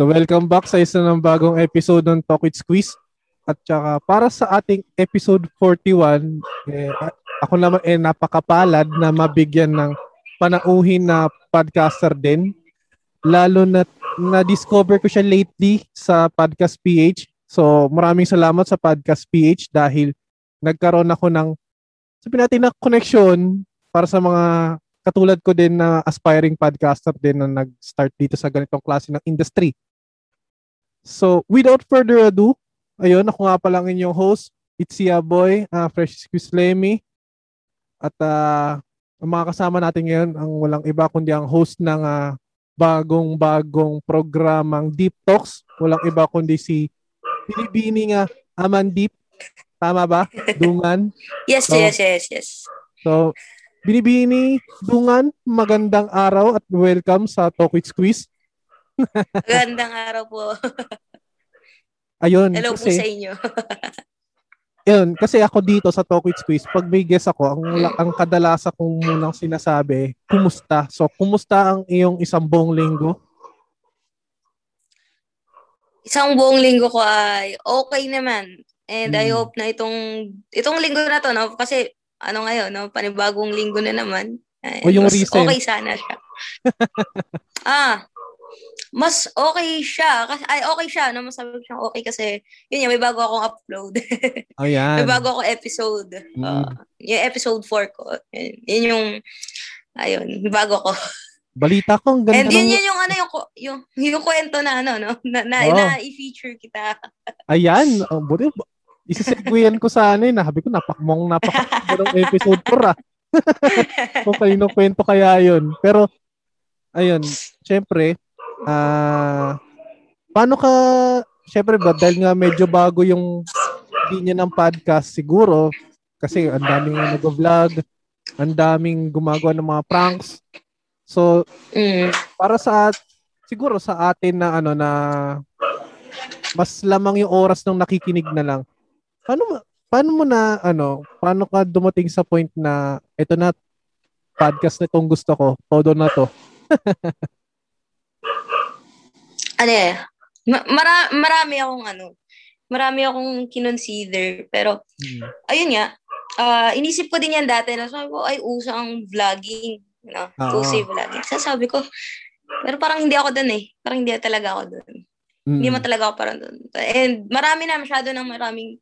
So welcome back sa isa ng bagong episode ng Talk with Squeeze. At saka para sa ating episode 41, eh, ako naman eh napakapalad na mabigyan ng panauhin na podcaster din. Lalo na na-discover ko siya lately sa Podcast PH. So maraming salamat sa Podcast PH dahil nagkaroon ako ng sabihin natin na connection para sa mga katulad ko din na aspiring podcaster din na nag-start dito sa ganitong klase ng industry. So, without further ado, ayun, ako nga pa lang inyong host, It's Sia Boy, uh, Fresh Squeeze Lemmy. At uh, ang mga kasama natin ngayon, ang walang iba kundi ang host ng uh, bagong-bagong programang Deep Talks. Walang iba kundi si Pilibini nga Amandip. Tama ba? Dungan? yes, so, yes, yes, yes. So, Binibini, Dungan, magandang araw at welcome sa Talk with Squeeze. Magandang araw po. Ayun. Hello kasi, po sa inyo. yun, kasi ako dito sa Talk with Squeeze, pag may guest ako, ang, ang kadalasan kong munang sinasabi, kumusta? So, kumusta ang iyong isang buong linggo? Isang buong linggo ko ay okay naman. And hmm. I hope na itong itong linggo na to, no? Kasi ano ngayon, no? Panibagong linggo na naman. Ay, o yung recent. Okay sana siya. ah, mas okay siya. Kasi, ay, okay siya. No? Masabi ko siyang okay kasi, yun yan, may bago akong upload. Ayan. may bago akong episode. Mm. Uh, yung episode 4 ko. Yun, yun yung, ayun, bago ko. Balita ko, ang ganda And yun, yun yung, ano, yung, yung, yung kwento na, ano, no? Na, na, oh. na i-feature kita. Ayan. Oh, buti, Isisegwayan ko sa ano eh. Nahabi ko, napakmong napakmong episode 4 ah. Kung kanino kwento kaya yun. Pero, ayun, syempre, uh, paano ka, syempre ba, dahil nga medyo bago yung linya ng podcast siguro, kasi ang daming nag-vlog, ang daming gumagawa ng mga pranks. So, mm. para sa, siguro sa atin na ano na, mas lamang yung oras ng nakikinig na lang Paano paano mo na ano, paano ka dumating sa point na ito na podcast na itong gusto ko, todo na to. ano eh, mara- marami akong ano, marami akong kinonsider pero hmm. ayun nga, uh, inisip ko din yan dati na sabi ko ay uso ang vlogging, you know, oh. uso yung vlogging. Sasabi ko, pero parang hindi ako doon eh. Parang hindi talaga ako doon. Mm. Hindi mo talaga ako parang doon. And marami na masyado ng maraming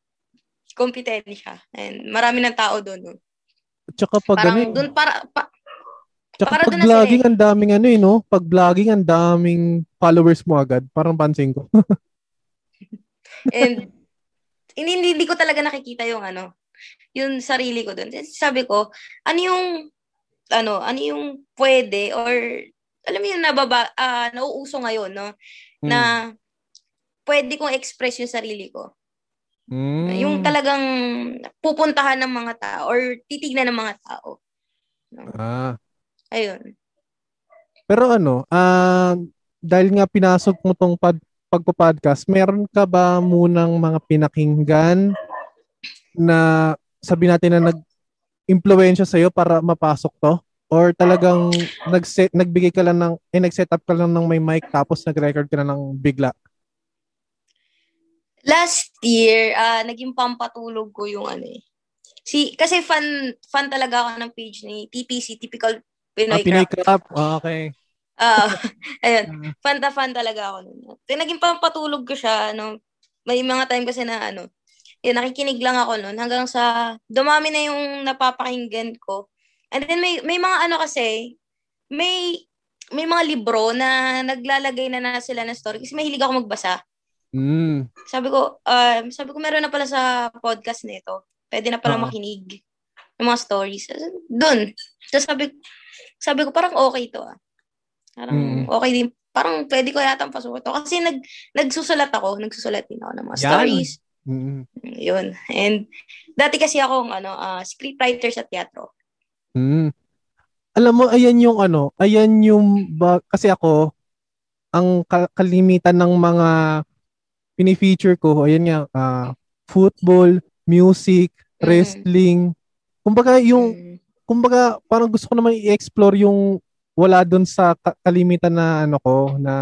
kompetensya. And marami ng tao doon. No? Tsaka pag Parang ano, doon para, pa, Tsaka para pag vlogging, ang daming ano eh, no? Pag vlogging, ang daming followers mo agad. Parang pansin ko. And, hindi, hindi ko talaga nakikita yung ano, yung sarili ko doon. Sabi ko, ano yung, ano, ano yung pwede or, alam mo yung nababa, uh, nauuso ngayon, no? Hmm. Na, pwede kong express yung sarili ko. Mm. Yung talagang pupuntahan ng mga tao or titignan ng mga tao. No? Ah. Ayun. Pero ano, uh, dahil nga pinasok mo tong pad, pagpa-podcast, meron ka ba munang mga pinakinggan na sabi natin na nag-impluensya sa'yo para mapasok to? Or talagang nag-set, nagbigay ka lang ng, eh, nag-set up ka lang ng may mic tapos nag-record ka na ng bigla? last year, uh, naging pampatulog ko yung ano eh. Si, kasi fan, fan talaga ako ng page ni TPC, Typical Pinoy, ah, Pinoy Crap. Ah, okay. Uh, ayun, uh, fan na fan talaga ako nun. Naging pampatulog ko siya, ano, may mga time kasi na ano, yun, nakikinig lang ako nun hanggang sa dumami na yung napapakinggan ko. And then may may mga ano kasi, may may mga libro na naglalagay na na sila ng story kasi mahilig ako magbasa. Mm. Sabi ko, um, sabi ko meron na pala sa podcast nito. Pwede na pala uh-huh. makinig ng mga stories. Doon. Tapos sabi, sabi ko, parang okay to ah. Parang mm. okay din. Parang pwede ko yata pasuko to. Kasi nag, nagsusulat ako. Nagsusulat din ako ng mga Yan. stories. Mm. Yun. And dati kasi akong ano, uh, scriptwriter sa teatro. Mm. Alam mo, ayan yung ano, ayan yung, ba, kasi ako, ang kalimitan ng mga pinifeature ko, ayan nga, uh, football, music, wrestling. Kumbaga yung, mm-hmm. Kumbaga parang gusto ko naman i-explore yung wala doon sa kalimitan na ano ko, na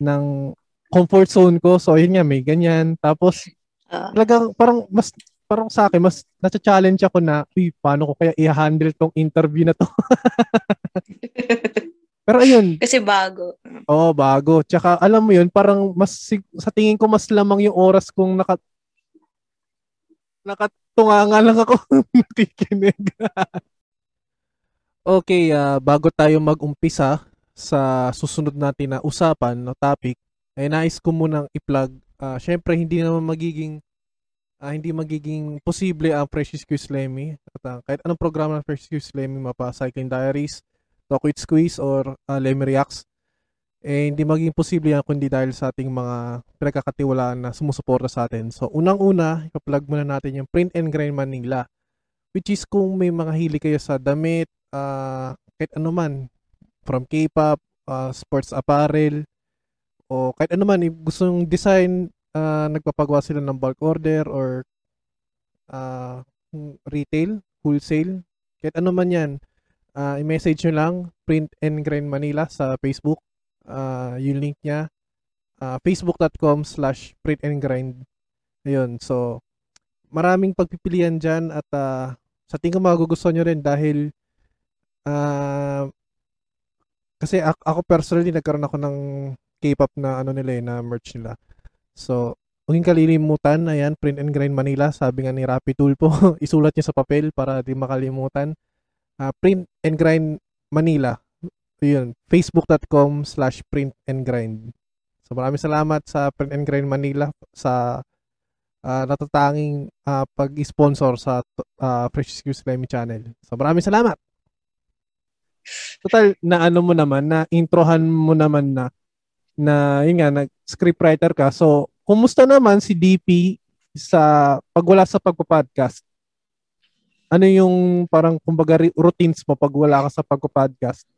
ng comfort zone ko. So, yun nga, may ganyan. Tapos, uh, talagang parang mas parang sa akin, mas nasa-challenge ako na, uy, paano ko kaya i-handle tong interview na to? Pero ayun. Kasi bago. Oo, bago. Tsaka alam mo yun, parang mas sa tingin ko mas lamang yung oras kung naka nakatunganga lang ako nakikinig. okay, uh, bago tayo mag-umpisa sa susunod natin na usapan no topic, ay nais ko munang i-plug. Uh, Syempre, hindi naman magiging uh, hindi magiging posible ang Precious Quiz Lemmy. At uh, kahit anong programa ng Precious Quiz Lemmy, mapa Cycling Diaries, Talk with Squeeze or uh, Lemmy Reacts, eh hindi maging posible yan kundi dahil sa ating mga pinagkakatiwalaan na sumusuporta sa atin. So, unang-una, ipa-plug muna natin yung Print and Grind Manila, which is kung may mga hili kayo sa damit, uh, kahit ano man, from K-pop, uh, sports apparel, o kahit ano man, gusto yung design, uh, nagpapagawa sila ng bulk order or uh, retail, wholesale, kahit ano man yan, uh, i-message nyo lang Print and Grind Manila sa Facebook. Uh, yung link niya, uh, facebook.com slash print and grind. Ayun, so maraming pagpipilian dyan at uh, sa tingin ko magugustuhan nyo rin dahil uh, kasi ako, personally nagkaroon ako ng K-pop na ano nila eh, na merch nila. So, huwag kalilimutan, ayan, Print and Grind Manila, sabi nga ni Rappi Tulpo, isulat niya sa papel para di makalimutan uh, Print and Grind Manila. Yun, facebook.com slash print and grind. So maraming salamat sa Print and Grind Manila sa uh, natatanging uh, pag-sponsor sa uh, Precious News Lemmy Channel. So maraming salamat. Total, na ano mo naman, na introhan mo naman na, na yun nga, nag-scriptwriter ka. So, kumusta naman si DP sa pag wala sa pagpa-podcast? ano yung parang kumbaga routines mo pag wala ka sa pagko-podcast?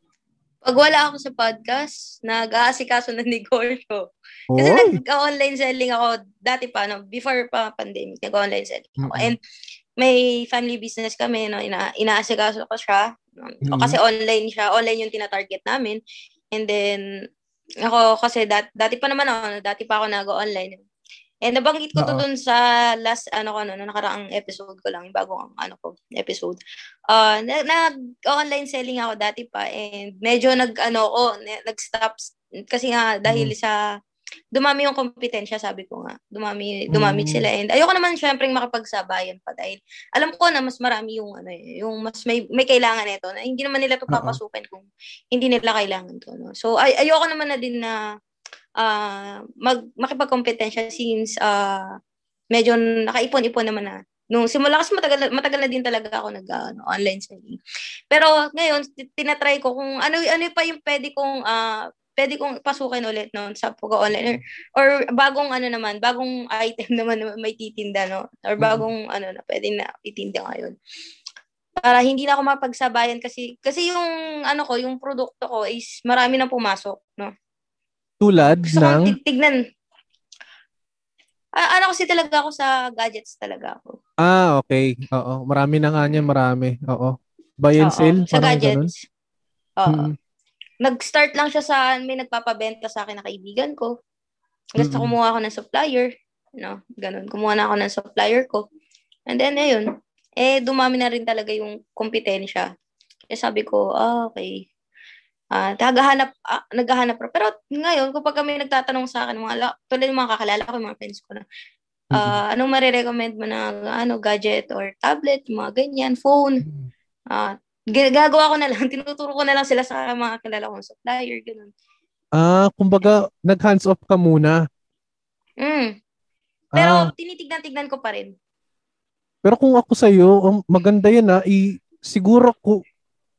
Pag wala ako sa podcast, nag-aasikaso ng negosyo. Kasi nag-online selling ako dati pa, no, before pa pandemic, nag-online selling ako. Mm-hmm. And may family business kami, no, ina inaasikaso ko siya. No? Mm-hmm. Kasi online siya, online yung tina-target namin. And then, ako kasi dat, dati pa naman ako, dati pa ako nag-online. Eh, nabanggit ko to dun sa last ano ko ano, na nakaraang episode ko lang, bagong ano ko episode. Uh, nag-online selling ako dati pa and medyo nag ano ko, nag-stop kasi nga dahil mm. sa dumami yung kompetensya, sabi ko nga. Dumami dumami mm. sila and ayoko naman syempre makapagsabayan pa dahil alam ko na mas marami yung ano eh, yung mas may may kailangan nito na hindi naman nila to papasukin kung hindi nila kailangan to no. So ay ayoko naman na din na uh, mag makipagkompetensya since uh, medyo nakaipon-ipon naman na nung simula kasi matagal matagal na din talaga ako nag uh, online selling. Pero ngayon tinatry ko kung ano ano pa yung pwede kong uh, pwede kong pasukin ulit no sa pag-online or, or bagong ano naman, bagong item naman na may titinda no or mm-hmm. bagong mm-hmm. ano na pwede na itinda ngayon. Para hindi na ako mapagsabayan kasi kasi yung ano ko, yung produkto ko is marami nang pumasok, no. Tulad Gusto ng... tignan. Ah, ano kasi talaga ako sa gadgets talaga ako. Ah, okay. Oo. Marami na nga niya, marami. Oo. Buy and sell? Sa gadgets. Oo. Hmm. Nag-start lang siya sa, may nagpapabenta sa akin na kaibigan ko. Gusto mm-hmm. kumuha ako ng supplier. No, ganun. Kumuha na ako ng supplier ko. And then, ayun. Eh, dumami na rin talaga yung kompetensya. Kaya sabi ko, ah, okay uh, naghahanap, uh, naghahanap. Pero ngayon, kapag kami nagtatanong sa akin, mga, tulad ng mga kakalala ko, mga friends ko na, uh, mm-hmm. anong marirecommend mo na ano, gadget or tablet, mga ganyan, phone. Uh, gagawa ko na lang, tinuturo ko na lang sila sa mga kilala kong supplier, ganun. Ah, kumbaga, nag-hands off ka muna. Mm. Pero ah. tinitignan-tignan ko pa rin. Pero kung ako sa iyo, maganda 'yan ah. I, siguro ko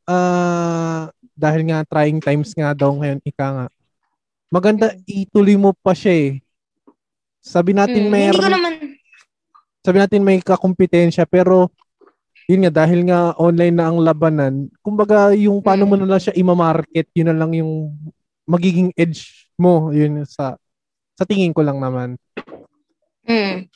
ah uh, dahil nga trying times nga daw ngayon, ika nga. Maganda ituloy mo pa siya eh. Sabi natin mm, may Hindi ko naman Sabi natin may kakompetensya pero yun nga dahil nga online na ang labanan, kumbaga yung paano mo mm. na lang siya i-market, yun na lang yung magiging edge mo, yun sa sa tingin ko lang naman. Mm.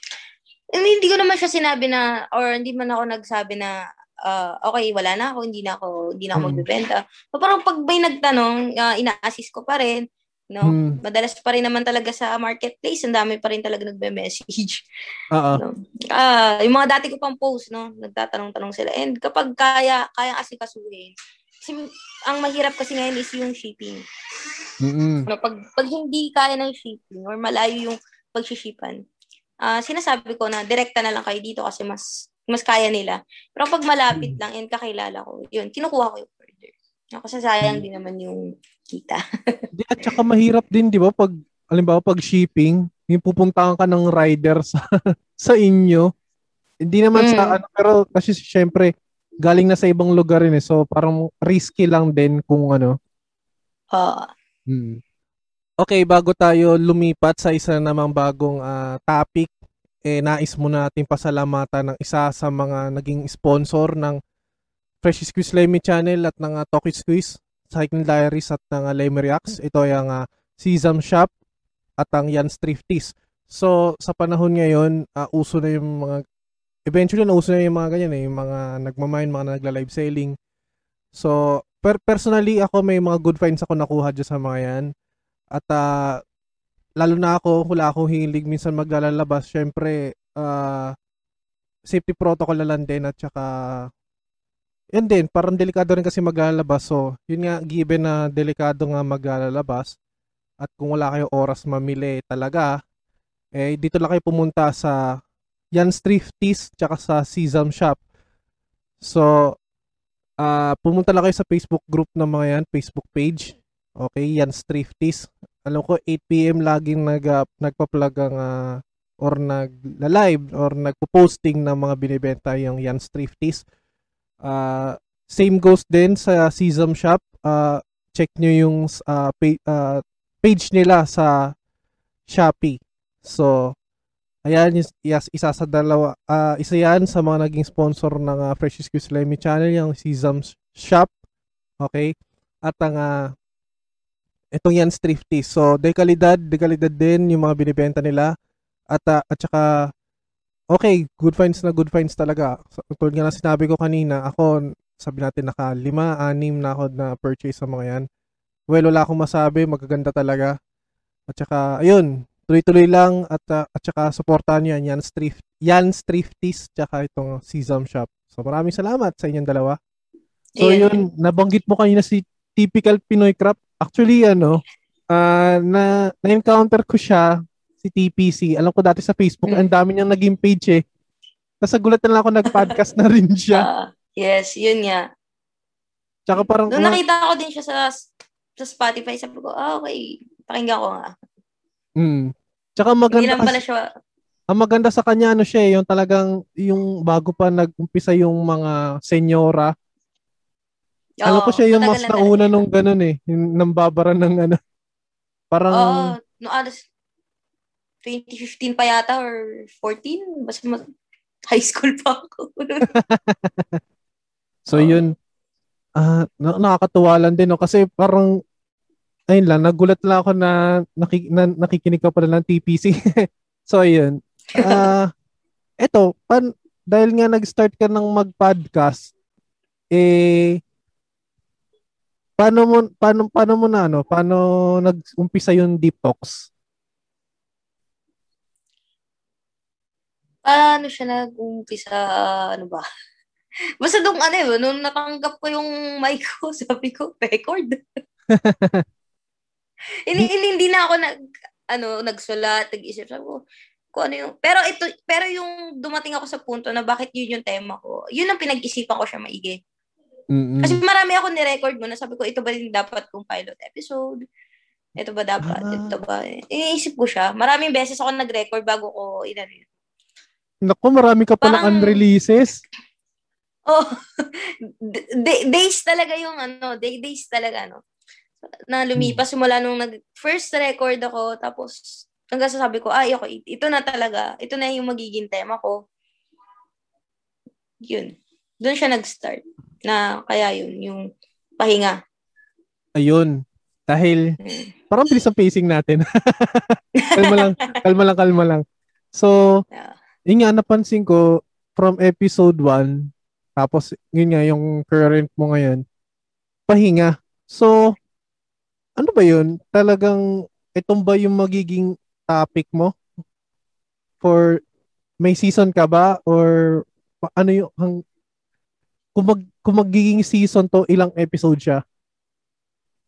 Hindi ko naman siya sinabi na or hindi man ako nagsabi na uh, okay, wala na ako, hindi na ako, hindi na ako mm. magbebenta. So, parang pag may nagtanong, uh, ina-assist ko pa rin. No? Hmm. Madalas pa rin naman talaga sa marketplace, ang dami pa rin talaga nagbe-message. Oo. No? Uh, yung mga dati ko pang post, no, nagtatanong-tanong sila. And kapag kaya, kaya asikasuhin, kasi ang mahirap kasi ngayon is yung shipping. Mm-hmm. No, pag, pag hindi kaya ng shipping or malayo yung pagsishipan, uh, sinasabi ko na direkta na lang kayo dito kasi mas mas kaya nila. Pero pag malapit lang and kakilala ko, yun, kinukuha ko yung order. Kasi sayang din naman yung kita. di, at saka mahirap din, di ba, pag, alimbawa, pag shipping, yung pupuntahan ka ng rider sa, sa inyo, hindi naman mm. sa ano, pero kasi syempre, galing na sa ibang lugar rin eh. So, parang risky lang din kung ano. Uh. Hmm. Okay, bago tayo lumipat sa isa namang bagong uh, topic, eh, nais muna natin pasalamatan ng isa sa mga naging sponsor ng Fresh Squeeze Lemmy Channel at ng uh, Talkie Squeeze Cycling Diaries at ng uh, Lemmy Reacts. Ito ay ang uh, Sesam Shop at ang Jan's Thrifties. So, sa panahon ngayon, uh, uso na yung mga eventually nauso na yung mga ganyan eh, yung mga nagmamine, mga nagla-live selling. So, per personally ako may mga good finds ako nakuha dyan sa mga yan. At uh, lalo na ako, wala akong hilig minsan maglalabas. Syempre, uh, safety protocol na lang din at saka yan din, parang delikado rin kasi maglalabas. So, yun nga, given na delikado nga maglalabas at kung wala kayong oras mamili talaga, eh, dito lang kayo pumunta sa Jan's Thrifties tsaka sa Sesam Shop. So, uh, pumunta lang kayo sa Facebook group ng mga yan, Facebook page. Okay, Jan's Thrifties. Alam ko, 8pm laging nag, uh, nagpa-plug ang uh, or nag-live or nagpo-posting ng mga binibenta yung Jan's Thrifties. Uh, same goes din sa Sesam Shop. Uh, check nyo yung uh, page, uh, page nila sa Shopee. So, ayan, yes, isa sa dalawa, uh, isa yan sa mga naging sponsor ng uh, Fresh Excuse Lemmy Channel, yung Sesam Shop. Okay? At ang uh, itong yan Thrifty. So, dekalidad, dekalidad din yung mga binibenta nila. At, uh, at saka, okay, good finds na good finds talaga. So, tulad nga na sinabi ko kanina, ako, sabi natin naka lima, anim na ako na purchase sa mga yan. Well, wala akong masabi, magaganda talaga. At saka, ayun, tuloy-tuloy lang at uh, at saka suportahan niyo yan, Thrift, yan Thrifties, tsaka itong Sesam Shop. So maraming salamat sa inyong dalawa. So yeah. yun, nabanggit mo kanina si typical Pinoy crap. Actually, ano, uh, na, na-encounter ko siya si TPC. Alam ko dati sa Facebook, mm. ang dami niyang naging page eh. Tapos gulat na lang ako nag-podcast na rin siya. Uh, yes, yun nga. Tsaka parang... Nung nakita ko din siya sa sa Spotify, sabi ko, ah, okay, pakinggan ko nga. Mm. Tsaka maganda Hindi lang pala siya... Ang maganda sa kanya, ano siya, eh, yung talagang, yung bago pa nag-umpisa yung mga senyora, Oo, Alam ko siya yung mas nauna nung ganun eh. Yung nambabara ng ano. Parang... Oo, no alas 2015 pa yata or 14. Basta mas, high school pa ako. so oh. yun, uh, nakakatuwa lang din no? kasi parang ayun lang, nagulat lang ako na, nakik- na nakikinig ka pala ng TPC. so ayun. Uh, eto, pan, dahil nga nag-start ka ng mag-podcast, eh, paano mo paano paano mo na ano? Paano nag-umpisa yung talks? Paano siya nag-umpisa ano ba? Basta nung ano eh, nung natanggap ko yung mic ko, sabi ko, record. hindi, hindi, hindi na ako nag, ano, nagsulat, nag-isip. Sabi ko, kung ano yung, pero ito, pero yung dumating ako sa punto na bakit yun yung tema ko, yun ang pinag-isipan ko siya maigi. Mm-mm. Kasi marami ako ni-record mo na sabi ko, ito ba din dapat kong pilot episode? Ito ba dapat? Ah. Ito ba? Iniisip ko siya. Maraming beses ako nag-record bago ko inano Naku, marami ka pa ng unreleases. Oh, d- days talaga yung ano, day days talaga, no? Na lumipas simula nung nag first record ako, tapos hanggang sabi ko, ay, okay, ito na talaga. Ito na yung magiging tema ko. Yun. Doon siya nag-start na kaya yun, yung pahinga. Ayun. Dahil, hmm. parang bilis ang pacing natin. kalma lang, kalma lang, kalma lang. So, yeah. yun nga, napansin ko, from episode 1, tapos, yun nga, yung current mo ngayon, pahinga. So, ano ba yun? Talagang, itong ba yung magiging topic mo? For, may season ka ba? Or, ano yung, hang, kung, mag, kung magiging season to, ilang episode siya?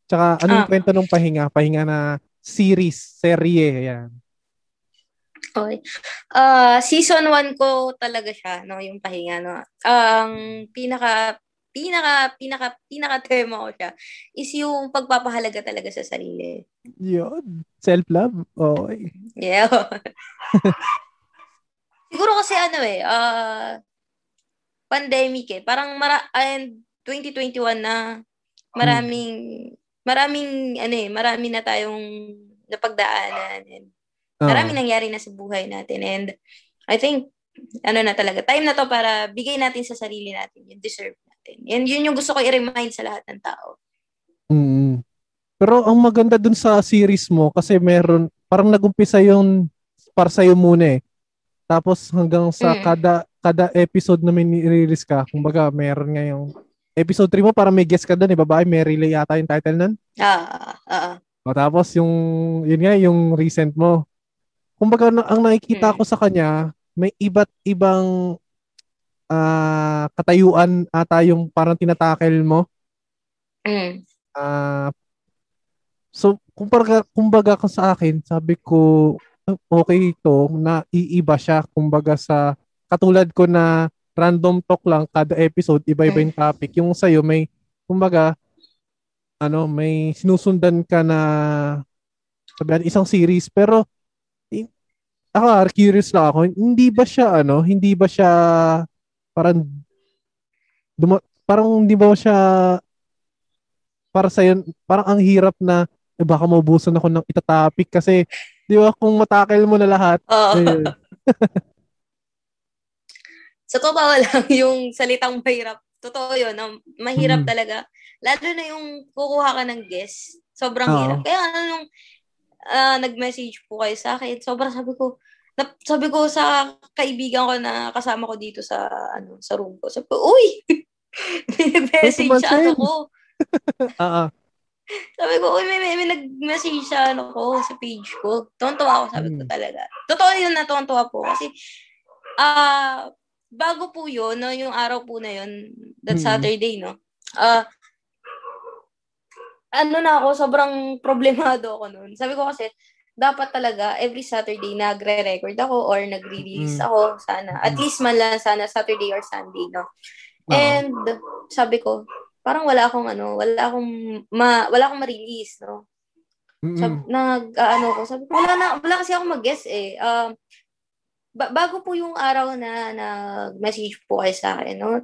Tsaka, anong Ah. kwento ng pahinga? Pahinga na series, serye, yan. Okay. Ah, season 1 ko talaga siya, no, yung pahinga, no. Ang pinaka pinaka pinaka pinaka tema ko siya is yung pagpapahalaga talaga sa sarili. Yun. Self-love. Okay. Yeah. Siguro kasi ano eh, ah pandemic eh. Parang mara and 2021 na maraming maraming ano eh, marami na tayong napagdaanan and Oo. Maraming nangyari na sa buhay natin and I think ano na talaga, time na to para bigay natin sa sarili natin yung deserve natin. And yun yung gusto ko i-remind sa lahat ng tao. Mm. Pero ang maganda dun sa series mo kasi meron parang nagumpisa yung para sa'yo muna eh. Tapos hanggang sa Mm. kada kada episode na may release ka, kumbaga meron nga yung episode 3 mo para may guest ka doon, eh, babae, may relay yata yung title nun. Ah. O, tapos yung yun nga yung recent mo. Kumbaga na- ang nakikita Mm. ko sa kanya, may iba't ibang ah, katayuan ata yung parang tinatakel mo. Mm. Ah, so, kumbaga, kumbaga ka sa akin, sabi ko, "Ah, okay ito, na iiba siya. Kumbaga sa, katulad ko na random talk lang, kada episode, iba-iba yung topic. Yung sa'yo, may, kumbaga, ano, may sinusundan ka na, sabihan, isang series, pero, i- ako, ah, curious lang ako, hindi ba siya, ano, hindi ba siya, parang, duma, parang hindi ba siya para sa parang ang hirap na eh, baka maubusan ako ng itatopic kasi di ba kung matakil mo na lahat Oo. eh, Sa totoo lang, yung salitang mahirap, totoo yun, no? mahirap Mm. talaga. Lalo na yung kukuha ka ng guest, sobrang Oo. hirap. Kaya ano nung ah, nag-message po kayo sa akin, sobrang sabi ko, na, sabi ko sa kaibigan ko na kasama ko dito sa ano sa room ko. Sabi ko, uy! message Huwag sa ano ko. ah. Sabi ko, uy, may, may, may nag-message sa ano ko, sa page ko. Tuwan-tuwa ako, sabi ko Mm. talaga. Totoo yun na tuwan-tuwa po. Kasi, ah, bago po yun, no, yung araw po na yun, that Mm. Saturday, no, ah, ano na ako, sobrang problemado ako noon. Sabi ko kasi, dapat talaga, every Saturday, nagre-record ako or nagre-release Mm. ako, sana. At least man lang, sana, Saturday or Sunday, no. Oo. And, sabi ko, parang wala akong ano, wala akong ma, wala akong ma-release, no. Sab, nag ah, ano ko, sabi ko, wala na, wala kasi ako mag-guess eh. Um, ba- bago po yung araw na nag-message po kayo sa akin, no?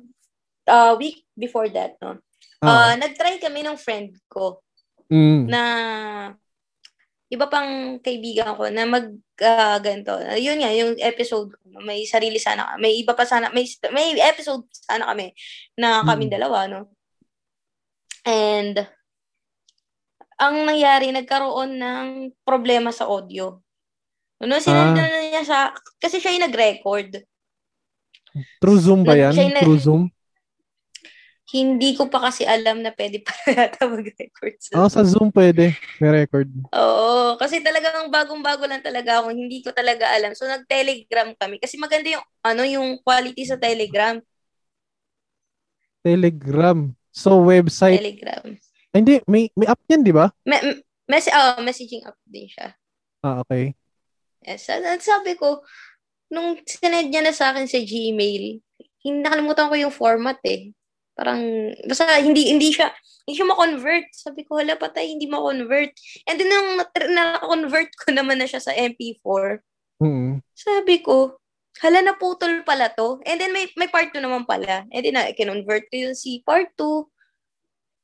Uh, week before that, no? Ah. Uh, nag-try kami ng friend ko Mm. na iba pang kaibigan ko na mag ah, ganito. Ah, yun nga, yung episode may sarili sana, may iba pa sana, may, may episode sana kami na kaming Mm. dalawa, no? And, ang nangyari, nagkaroon ng problema sa audio. No, sinend Ah. na niya sa, kasi siya yung nag-record. True Zoom ba Nag- yan? siya na- True Zoom? Hindi ko pa kasi alam na pwede pa yata mag-record. sa Ah, sa Zoom pwede. May record. Oo, kasi talagang bagong-bago lang talaga ako, hindi ko talaga alam. So nag-Telegram kami kasi maganda yung ano yung quality sa Telegram, Telegram. So, website. Telegram. Ay, hindi, may, may app yan, di ba? Me- mes- oh, messaging app din siya. Ah, okay. Yes, at sabi ko nung sinend niya na sa akin sa Gmail, hindi nakalimutan ko yung format eh. Parang basta hindi hindi siya hindi siya ma-convert. Sabi ko, hala patay, hindi ma-convert. And then nung na-convert ko naman na siya sa MP4, Mm. Sabi ko, hala na putol pala to. And then may, may part 2 naman pala. And then na, kinonvert ko yung si part 2.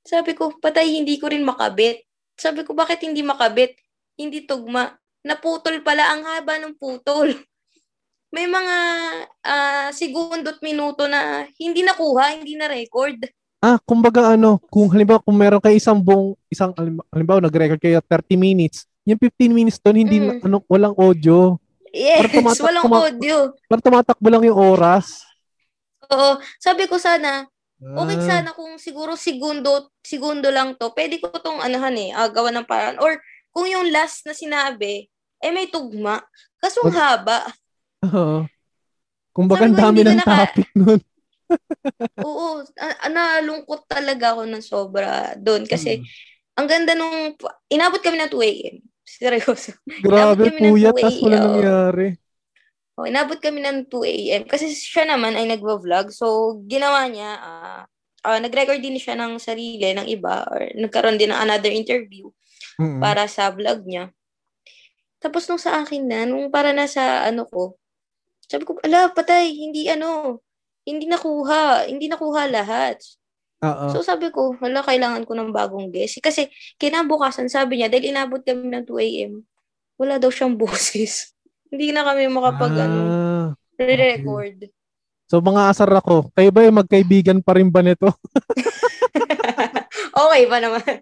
Sabi ko, patay, hindi ko rin makabit. Sabi ko, bakit hindi makabit? Hindi tugma. Naputol pala ang haba ng putol. May mga ah, segundot minuto na hindi nakuha, hindi na record. Ah, kumbaga ano, kung halimbawa kung meron kayo isang buong, isang, halimbawa, nag-record kayo 30 minutes, yung 15 minutes doon, hindi na, Mm. ano, walang audio. Yes, Parang tumatak- walang tuma- audio. Parang tumatakbo lang yung oras. Oo. Sabi ko sana, Okay Ah. sana kung siguro segundo, segundo lang to, pwede ko tong anuhan eh, ah, gawa ng paraan. Or kung yung last na sinabi, eh may tugma. Kaso ang haba. Oo. Ang ko, dami ng ka naka- topic nun. Oo, nalungkot talaga ako ng sobra doon. Kasi Mm. ang ganda nung, inabot kami ng 2 a.m. Seryoso. Grabe, puyat, 2 tas wala nangyari. Oh, inabot kami ng 2 a.m. Kasi siya naman ay nagva-vlog. So, ginawa niya, ah ah, nag-record din siya ng sarili, ng iba, or nagkaroon din ng another interview Mm-mm. para sa vlog niya. Tapos nung sa akin na, nung para na sa ano ko, sabi ko, ala, patay, hindi ano, hindi nakuha, hindi nakuha lahat. Oo. So sabi ko, hala, kailangan ko ng bagong guest. Kasi kinabukasan, sabi niya, dahil inabot kami ng 2 a.m., wala daw siyang boses. hindi na kami makapag, ano, Ah. re-record. So, mga asar ako. Kayo ba yung magkaibigan pa rin ba nito? okay pa naman.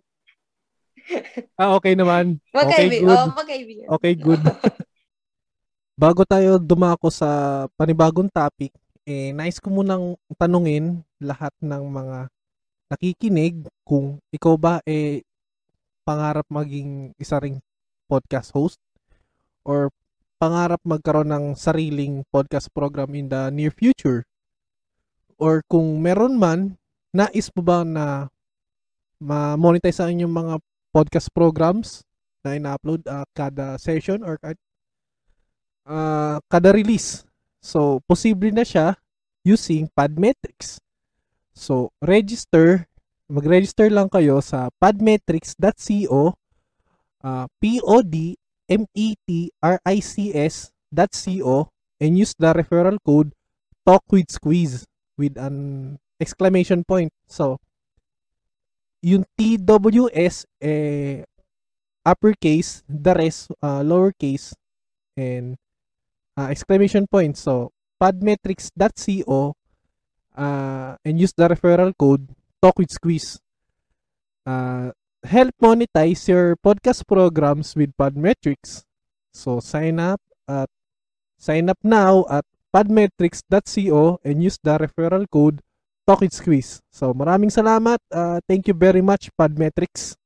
ah, okay naman. Okay, Magkaibigan. good. oh, magkaibigan. Okay, good. Bago tayo dumako sa panibagong topic, eh, nice ko munang tanungin lahat ng mga nakikinig kung ikaw ba eh pangarap maging isa ring podcast host or pangarap magkaroon ng sariling podcast program in the near future or kung meron man nais mo ba na ma-monetize ang inyong mga podcast programs na ina-upload ah, kada session or ah, kada release. So, posible na siya using Podmetrics. So, register, mag-register lang kayo sa podmetrics.co uh, P-O-D-M-E-T-R-I-C-S.co and use the referral code talk with squeeze with an exclamation point. So, yung TWS eh, uppercase, the rest uh, lowercase and uh, exclamation point. So, podmetrics.co uh, and use the referral code talk with squeeze. Uh, help monetize your podcast programs with Podmetrics. So, sign up at sign up now at podmetrics.co and use the referral code talk with squeeze. So, maraming salamat. Uh, thank you very much, Podmetrics.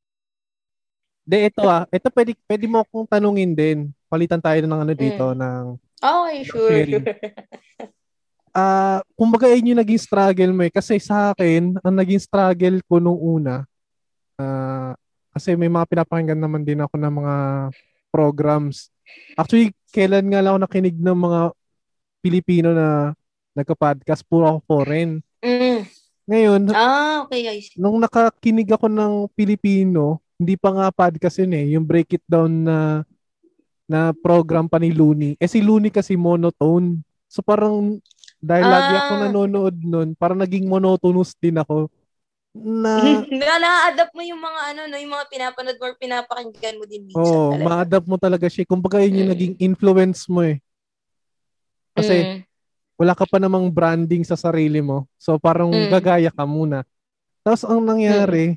De, ito ah. Ito pwede, pwede mo akong tanungin din. Palitan tayo ng ano dito, ng Okay, sure. Sharing. ah kumbaga yun yung naging struggle mo eh. Kasi sa akin, ang naging struggle ko nung una, ah kasi may mga pinapakinggan naman din ako ng mga programs. Actually, kailan nga lang ako nakinig ng mga Pilipino na nagka-podcast, puro ako foreign. Mm. Ngayon, Ah, okay, guys. nung nakakinig ako ng Pilipino, hindi pa nga podcast yun eh, yung break it down na na program pa ni Looney. Eh si Looney kasi monotone. So parang dahil lagi ako Ah. nanonood nun, parang naging monotonous din ako. Na, na na-adapt mo yung mga ano, no, yung mga pinapanood mo or pinapakinggan mo din minsan oh, ma-adapt mo talaga siya. Kumbaga yun yung Mm. naging influence mo eh. Kasi Mm. Wala ka pa namang branding sa sarili mo. So parang Mm. gagaya ka muna. Tapos ang nangyari,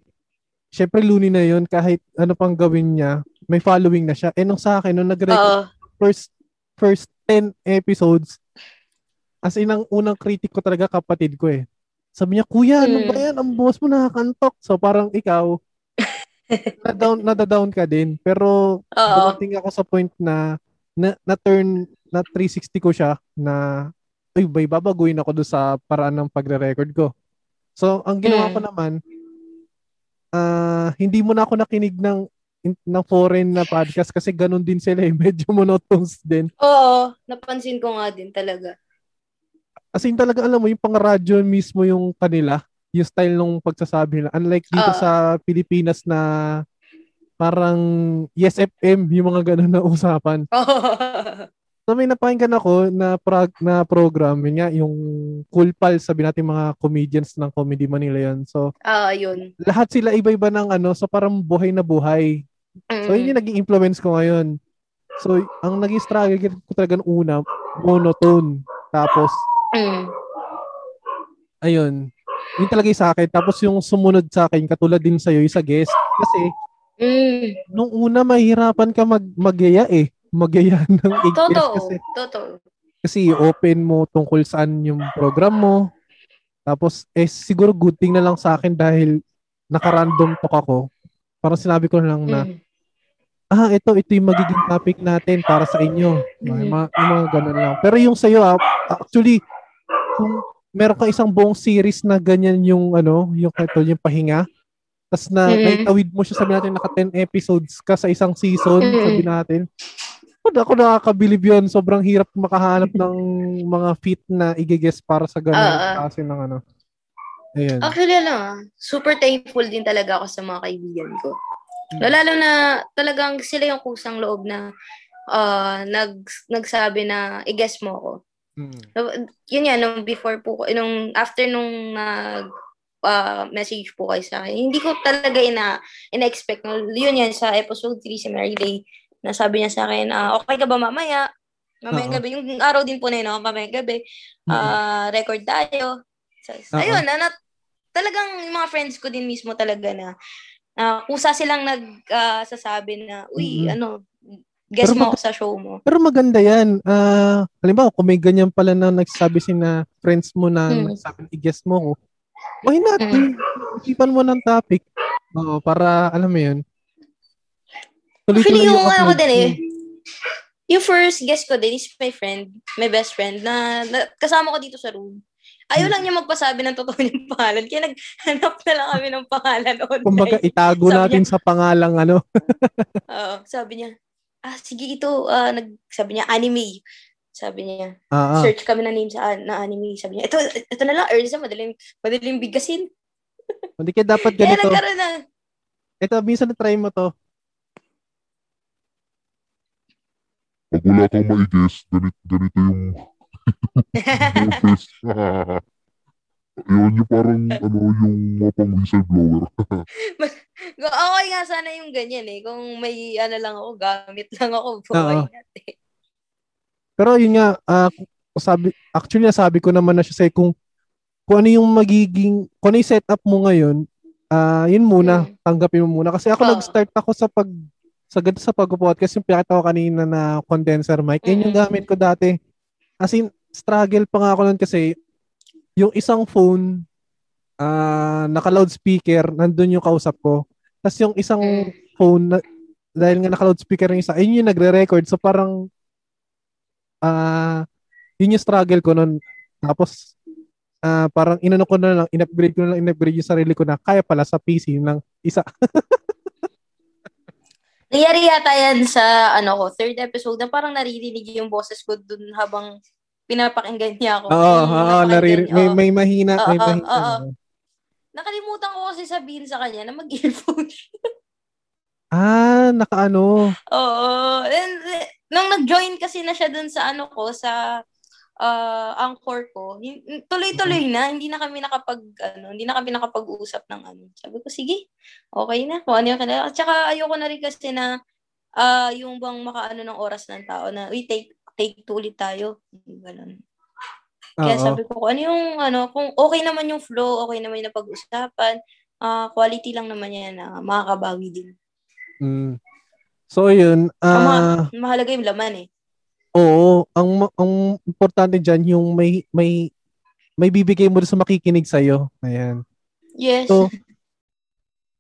syempre Looney na yun, kahit ano pang gawin niya, may following na siya. Eh nung sa akin, nung nag-record Oo. first first 10 episodes, as in ang unang critic ko talaga kapatid ko eh. Sabi niya, kuya, ano Mm. ba yan? Ang boss mo nakakantok. So parang ikaw, na-down, nada-down ka din. Pero Oo. dumating ako sa point na na, na-turn, na 360 ko siya na ay, bay, babaguhin ako doon sa paraan ng pagre-record ko. So, ang ginawa Mm. ko naman, ah hindi mo na ako nakinig ng ng foreign na podcast kasi ganun din sila eh. Medyo monotonous din. Oo, napansin ko nga din talaga. As in talaga alam mo, yung pang-radyo mismo yung kanila, yung style nung pagsasabi nila. Unlike dito Oo. sa Pilipinas na parang Yes FM, yung mga ganun na usapan. So may napakinggan ako na, prog- na program, yun nga, yung Cool Pals, sabi natin mga comedians ng Comedy Manila yan. So Ah, yun. lahat sila iba-iba ng ano, so parang buhay na buhay. So yun Mm. yung naging influence ko ngayon. So ang naging struggle ko talaga nung una, monotone. Tapos Mm. ayun, yun talaga yung sa akin. Tapos yung sumunod sa akin, katulad din sa'yo, yung sa guest. Kasi, Mm. nung una, mahirapan ka mag magyaya eh. Magyaya ng guest Totoo. kasi. Totoo. Kasi open mo tungkol saan yung program mo. Tapos, eh, siguro good thing na lang sa akin dahil naka-random talk ako. Parang sinabi ko lang na, Mm. ah, ito, ito yung magiging topic natin para sa inyo. May Mhm. mga, yung mga ganun lang. Pero yung sa'yo, ah, actually, kung meron ka isang buong series na ganyan yung, ano, yung, ito, yung pahinga, tapos na, Mhm. naitawid mo siya, sabi natin, naka 10 episodes ka sa isang season, Mhm. sabi natin. Ako, ako nakakabilib yun. Sobrang hirap makahanap ng mga fit na igigess para sa ganun Ah, ah. klase ng ano. Ayan. Actually, ano, super thankful din talaga ako sa mga kaibigan ko. Mm. Lalo na talagang sila yung kusang loob na ah, nag, nagsabi na i-guess mo ako. Mm. Yun yan, nung before po, ko- nung after nung nag ah, message po kayo sa akin, hindi ko talaga ina, ina-expect. Yun yan, sa episode 3 sa Mary Day, na sabi niya sa akin, ah, okay ka ba mamaya? Mamayang Oo. gabi. Yung araw din po na yun, ako, mamayang gabi. Ah record tayo. So, ayun, na, na- talagang yung mga friends ko din mismo talaga na uh, kusa silang nagsasabi na, uy, Mm-mm. ano, guess Pero mo mag- ako sa show mo. Pero maganda yan. Ah, halimbawa, kung may ganyan pala na nagsasabi si na friends mo na Mm. nagsasabi, i-guess mo ko, why not? Mm. Isipan mo ng topic. Oo, para, alam mo yun. Actually, Tuloy-tuloy yung ano ko upload din eh, yung first guest ko din is my friend, my best friend, na, na kasama ko dito sa room. Ayaw Hmm. lang niya magpasabi ng totoo niyang pangalan. Kaya naghanap na lang kami ng pangalan online. Kumbaga, itago Sabi natin sa pangalang ano. Oo, sabi niya, ah, sige ito, ah, nag, sabi niya, anime. Sabi niya, Ah, ah. search kami na name sa na anime. Sabi niya, ito, ito na lang, Erza, madaling, madaling bigasin. Hindi kaya dapat Kaya ganito. nagkaroon na. Ito, minsan na-try mo to. Pag wala kang ma-guess, ganito, ganito yung. Yun yung parang ano yung mga pang whistleblower. okay nga sana yung ganyan eh. Kung may ano lang ako, gamit lang ako, buhay natin. Pero yun nga, ah, sabi, actually nasabi ko naman na siya sa'yo kung kung ano yung magiging, kung ano yung setup mo ngayon, ah yun muna, Mm. tanggapin mo muna. Kasi ako Oo. nag-start ako sa pag, sa ganito sa pag-podcast, yung pinakita ko kanina na condenser mic, yun yung gamit ko dati. As in, struggle pa nga ako nun kasi yung isang phone, ah naka-loudspeaker, nandun yung kausap ko. Tapos yung isang Mm. phone, na, dahil nga naka-loudspeaker yung isa, ayun yung nagre-record. So parang, ah yun yung struggle ko nun. Tapos, ah parang inano ko na lang, in-upgrade ko na lang, in-upgrade yung sarili ko na kaya pala sa PC ng isa. Nangyari yata yan sa, ano ko, third episode na parang naririnig yung boses ko dun habang pinapakinggan niya ako. Oo, Yung oo, napakinggan nariri- niya, may, may mahina, may Oo, mahina. oo. Nakalimutan ko kasi sabihin sa kanya na mag-earphone. Ah, nakaano. Oo. And, eh, nung nag-join kasi na siya dun sa ano ko, sa ah, anchor ko, tuloy-tuloy na, hindi na kami nakapag, ano, hindi na kami nakapag-usap ng ano. Sabi ko, sige, okay na, kung ano yung kanila. At saka, ayoko na rin kasi na, ah, yung bang makaano ng oras ng tao na, uy, take, take two ulit tayo. Ganun. Kaya Oo. sabi ko, kung ano yung, ano, kung okay naman yung flow, okay naman yung pag-usapan, ah, quality lang naman yan na makakabawi din. Mm. So, yun. Mga- ah mahalaga yung laman eh. Oo, ang ang importante diyan yung may may may bibigay mo sa makikinig sa iyo. Ayan. Yes. So,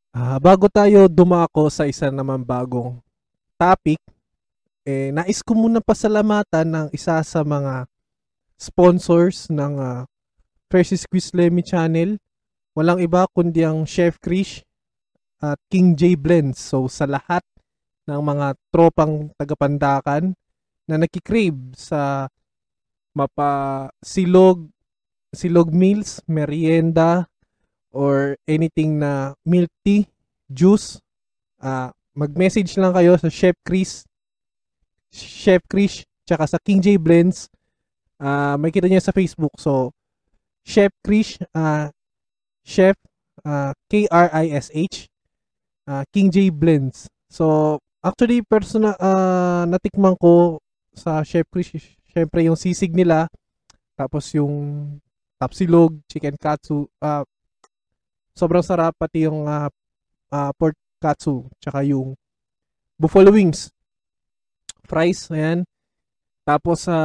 ah bago tayo dumako sa isa naman bagong topic, eh nais ko muna pasalamatan ng isa sa mga sponsors ng uh, Fresh Squeeze Lemmy channel. Walang iba kundi ang Chef Krish at King J Blends. So sa lahat ng mga tropang tagapandakan na nakikrave sa mapa silog silog meals, merienda or anything na milk tea, juice, ah mag-message lang kayo sa Chef Chris Chef Chris tsaka sa King J Blends. Ah may kita niya sa Facebook. So Chef Chris ah Chef ah, K R I S H ah, King J Blends. So actually personal ah, natikman ko sa Chris syempre yung sisig nila tapos yung tapsilog, chicken katsu, ah sobrang sarap pati yung ah, ah, pork katsu, tsaka yung buffalo wings. Fries, ayan. Tapos sa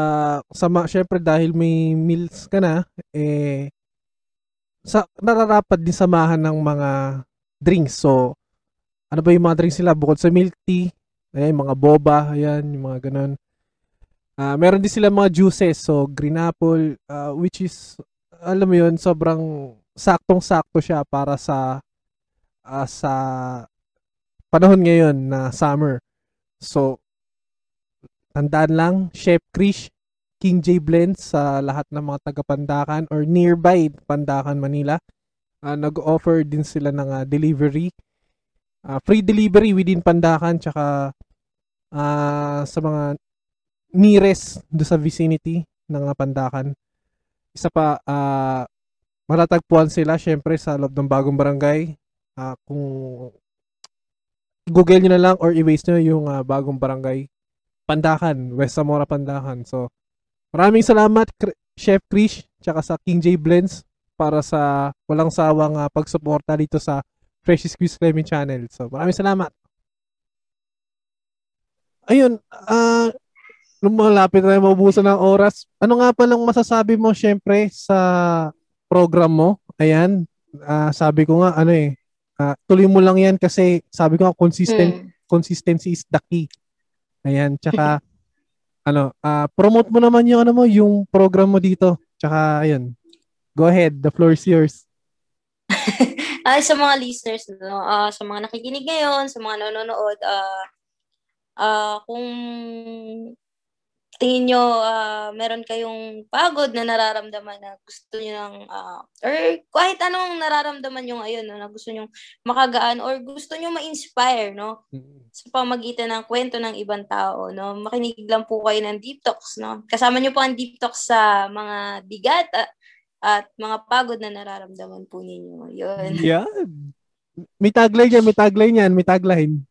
sa syempre dahil may meals ka na, eh sa nararapat din samahan ng mga drinks. So, ano ba yung mga drinks nila bukod sa milk tea? Ayan, yung mga boba, ayan, yung mga ganun. Ah, meron din sila mga juices. So, green apple, ah, which is, alam mo yun, sobrang saktong-sakto siya para sa ah, sa panahon ngayon na summer. So, tandaan lang, Chef Krish, King J Blends sa lahat ng mga taga Pandakan or nearby Pandakan, Manila. Ah, nag-offer din sila ng ah, delivery. Ah, free delivery within Pandakan tsaka ah, sa mga nearest do sa vicinity ng ah, Pandakan. Isa pa, ah, matatagpuan sila syempre sa loob ng bagong barangay. Ah, kung Google nyo na lang or i-waste nyo yung ah, bagong barangay Pandakan, West Zamora Pandakan. So, maraming salamat Kr- Chef Krish tsaka sa King J Blends para sa walang sawang ah, pagsuporta dito sa Fresh Squeeze Flaming Channel. So, maraming salamat. Ayun, ah nung malapit na maubusan ng oras, ano nga palang masasabi mo syempre sa program mo? Ayan, ah, sabi ko nga ano eh, ah, tuloy mo lang yan kasi sabi ko nga consistent Mm. consistency is the key. Ayan, tsaka ano, ah, promote mo naman yung ano mo, yung program mo dito. Tsaka ayun. Go ahead, the floor is yours. Ay, sa mga listeners, no, ah, sa mga nakikinig ngayon, sa mga nanonood, ah, ah, kung tingin nyo ah, meron kayong pagod na nararamdaman na gusto nyo ng, ah, or kahit anong nararamdaman nyo ngayon, no, na gusto nyo makagaan or gusto nyo ma-inspire, no, sa pamagitan ng kwento ng ibang tao, no? Makinig lang po kayo ng Deep Talks, no? Kasama niyo po ang Deep Talks sa mga bigat at, at mga pagod na nararamdaman po ninyo. Yun. Yan. May tagline yan, may tagline yan, may tagline.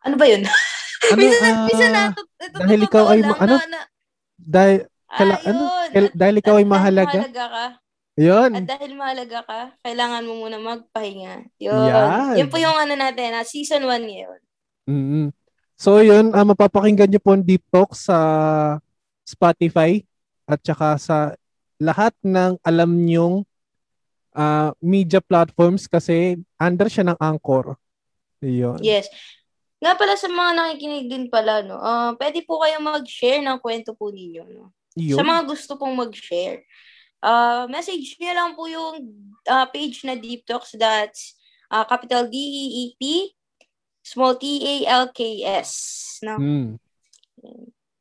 Ano ba yun? Ano, minsan, ah, minsan na, ito, ito, dahil ikaw ay ma- ano? Dahil, ano? Dahil ikaw ay mahalaga? mahalaga ka. yun. At dahil mahalaga ka, kailangan mo muna magpahinga. Yun. Yan. Yun po yung ano natin, ah, season 1 ngayon. mm So yun, ah, mapapakinggan niyo po ang Deep Talk sa Spotify at saka sa lahat ng alam niyong ah, media platforms kasi under siya ng Anchor. Yun. Yes. Nga pala sa mga nakikinig din pala, no, ah, pwede po kayong mag-share ng kwento po ninyo. No? Yun. Sa mga gusto pong mag-share. ah message niyo lang po yung ah, page na Deep Talks that's ah, capital D-E-E-P small T-A-L-K-S. No? Mm.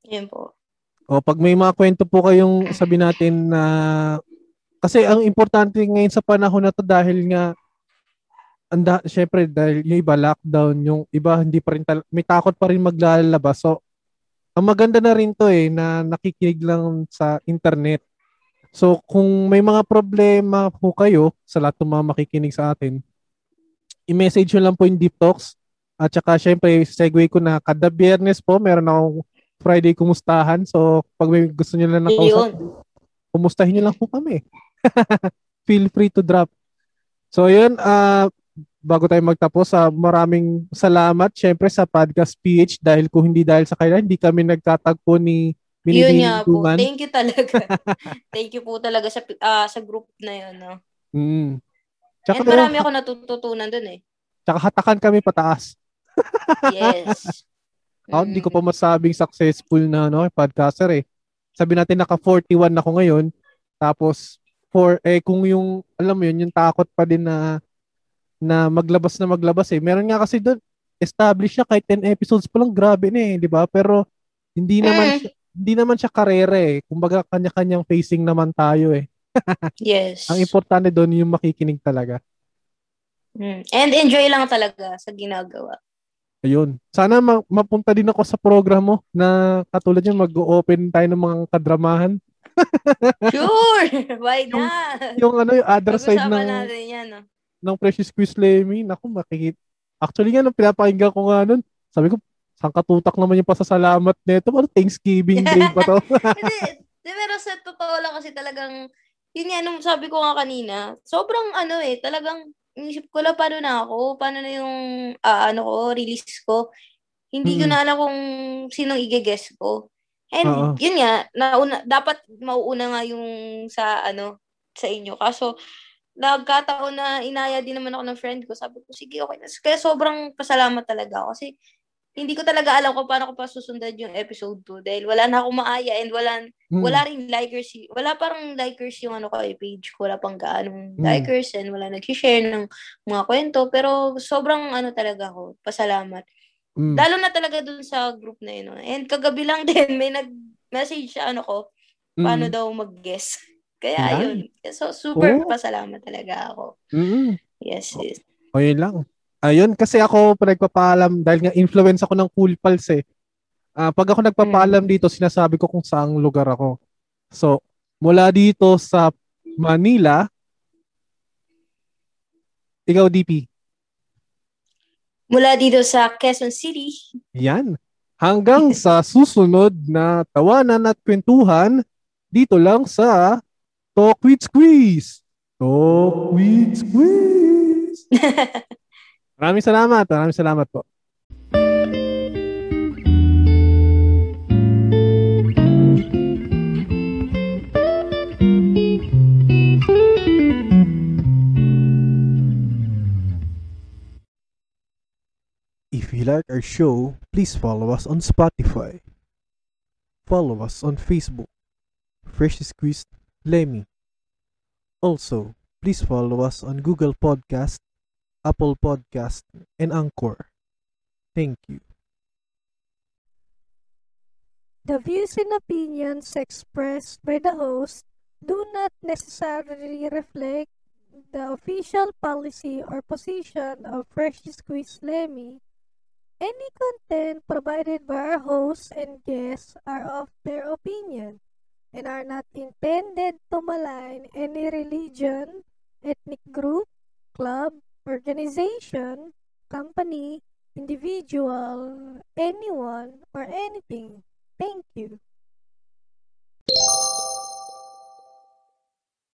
Yun po. O pag may mga kwento po kayong sabi natin na kasi ang importante ngayon sa panahon na to dahil nga anda syempre dahil yung iba lockdown, yung iba hindi pa rin tal- may takot pa rin maglalabas. So ang maganda na rin to eh na nakikinig lang sa internet. So kung may mga problema po kayo sa lahat ng mga makikinig sa atin, i-message nyo lang po yung Deep Talks. At saka syempre, segue ko na kada biyernes po, meron akong Friday kumustahan. So, pag may gusto nyo lang nakausap, Yun. kumustahin nyo lang po kami. Feel free to drop. So, yun. ah bago tayo magtapos, ah, maraming salamat syempre sa Podcast PH dahil kung hindi dahil sa kanila, hindi kami nagtatagpo ni Yun nga po. Thank you talaga. Thank you po talaga sa ah, sa group na yun. No? Mm. Tsaka, And marami ako natututunan dun eh. tsaka hatakan kami pataas. Yes. Ako, hindi ko pa Mm. masabing successful na no, podcaster eh. Sabi natin naka 41 ako ngayon. Tapos for eh kung yung alam mo yun, yung takot pa din na na maglabas na maglabas eh. Meron nga kasi doon established siya kahit 10 episodes pa lang grabe na eh, 'di ba? Pero hindi naman Mm. siya, hindi naman siya karera eh. Kumbaga kanya-kanyang facing naman tayo eh. Yes. Ang importante doon yung makikinig talaga. Mm. And enjoy lang talaga sa ginagawa. Ayun. Sana ma- mapunta din ako sa program mo na katulad yung mag-open tayo ng mga kadramahan. Sure! Why not? Yung ano, yung other side Pag-usapan ng natin yan. No? Ng Precious Quiz Lemmy, naku, makikita. Actually nga, nung pinapakinggan ko nga nun, sabi ko, saan katutak naman yung pasasalamat nito? Ano, Thanksgiving Day pa to? Hindi, di, pero sa totoo lang kasi talagang, yun nga, nung sabi ko nga kanina, sobrang ano eh, talagang, inisip ko lang paano na ako, paano na yung, ah, ano ko, release ko. Hindi ko Mm. na alam kung sinong i-guess ko. And Oo. yun nga, nauna, dapat mauuna nga yung sa ano, sa inyo. Kaso, nagkataon na inaya din naman ako ng friend ko. Sabi ko, sige, okay. Kaya sobrang pasalamat talaga ako. Kasi, hindi ko talaga alam kung paano ko pa susundan yung episode 2 dahil wala na akong maaya and wala Mm. wala rin likers wala parang likers yung ano ko eh, page ko wala pang gaanong Mm. likers and wala nag-share ng mga kwento pero sobrang ano talaga ako pasalamat Mm. lalo na talaga dun sa group na yun no? and kagabi lang din may nag-message sa ano ko paano Mm. daw mag-guess kaya Yan. ayun so super Oh. pasalamat talaga ako Mm. yes yes O yun lang. Ayun, kasi ako pa nagpapaalam dahil nga influence ako ng Cool Pals eh. Ah, pag ako nagpapaalam dito, sinasabi ko kung saang lugar ako. So, mula dito sa Manila, ikaw DP, mula dito sa Quezon City yan. Hanggang sa susunod na tawanan at kwentuhan, dito lang sa Talk with Squeeze. Talk with Squeeze. Maraming salamat. Maraming salamat po. If you like our show, please follow us on Spotify. Follow us on Facebook. Fresh Squeezed Lemmy. Also, please follow us on Google Podcast, Apple Podcast, and Anchor. Thank you. The views and opinions expressed by the host do not necessarily reflect the official policy or position of Fresh Squeeze Lemmy. Any content provided by our hosts and guests are of their opinion and are not intended to malign any religion, ethnic group, club, organization, company, individual, anyone, or anything. Thank you.